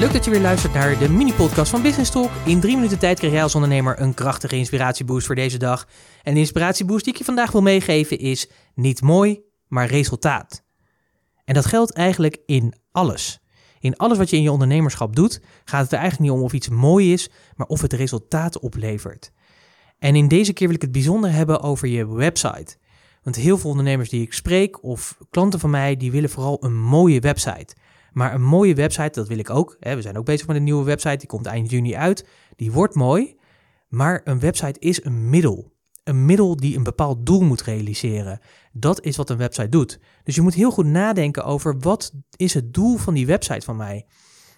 Leuk dat je weer luistert naar de mini-podcast van Business Talk. In drie minuten tijd krijg jij als ondernemer een krachtige inspiratieboost voor deze dag. En de inspiratieboost die ik je vandaag wil meegeven is niet mooi, maar resultaat. En dat geldt eigenlijk in alles. In alles wat je in je ondernemerschap doet, gaat het er eigenlijk niet om of iets mooi is, maar of het resultaat oplevert. En in deze keer wil ik het bijzonder hebben over je website. Want heel veel ondernemers die ik spreek of klanten van mij, die willen vooral een mooie website. Maar een mooie website, dat wil ik ook. We zijn ook bezig met een nieuwe website, die komt eind juni uit. Die wordt mooi, maar een website is een middel. Een middel die een bepaald doel moet realiseren. Dat is wat een website doet. Dus je moet heel goed nadenken over wat is het doel van die website van mij.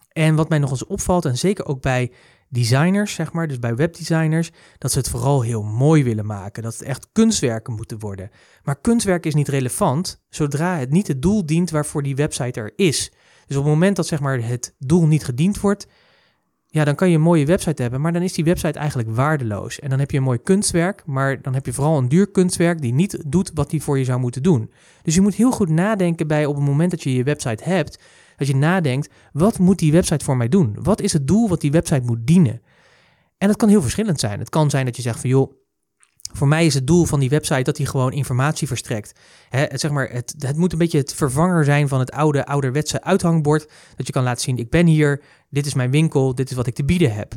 En wat mij nog eens opvalt, en zeker ook bij designers, zeg maar, dus bij webdesigners, dat ze het vooral heel mooi willen maken. Dat het echt kunstwerken moeten worden. Maar kunstwerk is niet relevant zodra het niet het doel dient waarvoor die website er is. Dus op het moment dat zeg maar, het doel niet gediend wordt, ja, dan kan je een mooie website hebben, maar dan is die website eigenlijk waardeloos. En dan heb je een mooi kunstwerk, maar dan heb je vooral een duur kunstwerk die niet doet wat die voor je zou moeten doen. Dus je moet heel goed nadenken bij op het moment dat je je website hebt, dat je nadenkt, wat moet die website voor mij doen? Wat is het doel wat die website moet dienen? En dat kan heel verschillend zijn. Het kan zijn dat je zegt van joh, voor mij is het doel van die website dat hij gewoon informatie verstrekt. het, zeg maar, het, het moet een beetje het vervanger zijn van het oude, ouderwetse uithangbord. Dat je kan laten zien, ik ben hier, dit is mijn winkel, dit is wat ik te bieden heb.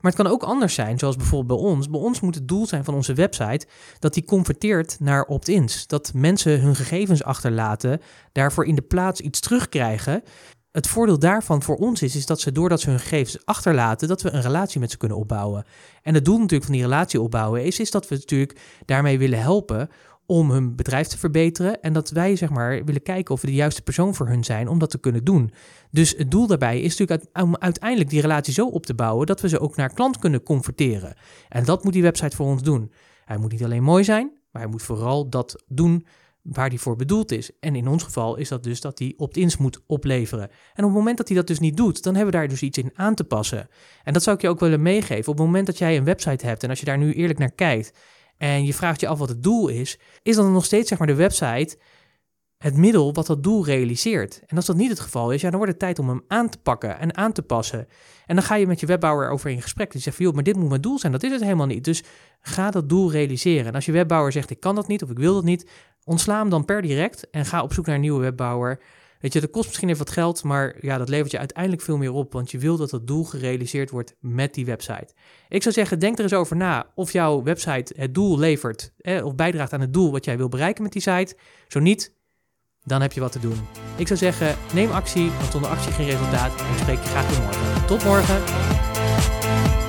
Maar het kan ook anders zijn, zoals bijvoorbeeld bij ons. Bij ons moet het doel zijn van onze website dat die converteert naar opt-ins. Dat mensen hun gegevens achterlaten, daarvoor in de plaats iets terugkrijgen het voordeel daarvan voor ons is, is dat ze doordat ze hun gegevens achterlaten, dat we een relatie met ze kunnen opbouwen. En het doel natuurlijk van die relatie opbouwen is, is dat we natuurlijk daarmee willen helpen om hun bedrijf te verbeteren en dat wij zeg maar willen kijken of we de juiste persoon voor hun zijn om dat te kunnen doen. Dus het doel daarbij is natuurlijk om uiteindelijk die relatie zo op te bouwen dat we ze ook naar klant kunnen converteren. En dat moet die website voor ons doen. Hij moet niet alleen mooi zijn, maar hij moet vooral dat doen waar die voor bedoeld is. En in ons geval is dat dus dat die opt-ins moet opleveren. En op het moment dat hij dat dus niet doet, dan hebben we daar dus iets in aan te passen. En dat zou ik je ook willen meegeven. Op het moment dat jij een website hebt en als je daar nu eerlijk naar kijkt en je vraagt je af wat het doel is, is dan nog steeds zeg maar de website het middel wat dat doel realiseert. En als dat niet het geval is, ja, dan wordt het tijd om hem aan te pakken en aan te passen. En dan ga je met je webbouwer over in gesprek. Die zegt van, joh, maar dit moet mijn doel zijn. Dat is het helemaal niet. Dus ga dat doel realiseren. En als je webbouwer zegt, ik kan dat niet of ik wil dat niet, ontsla hem dan per direct en ga op zoek naar een nieuwe webbouwer. Weet je, dat kost misschien even wat geld, maar ja, dat levert je uiteindelijk veel meer op, want je wil dat dat doel gerealiseerd wordt met die website. Ik zou zeggen, denk er eens over na of jouw website het doel levert, of bijdraagt aan het doel wat jij wil bereiken met die site. Zo niet, dan heb je wat te doen. Ik zou zeggen, neem actie, want zonder actie geen resultaat. En ik spreek je graag weer morgen. Tot morgen!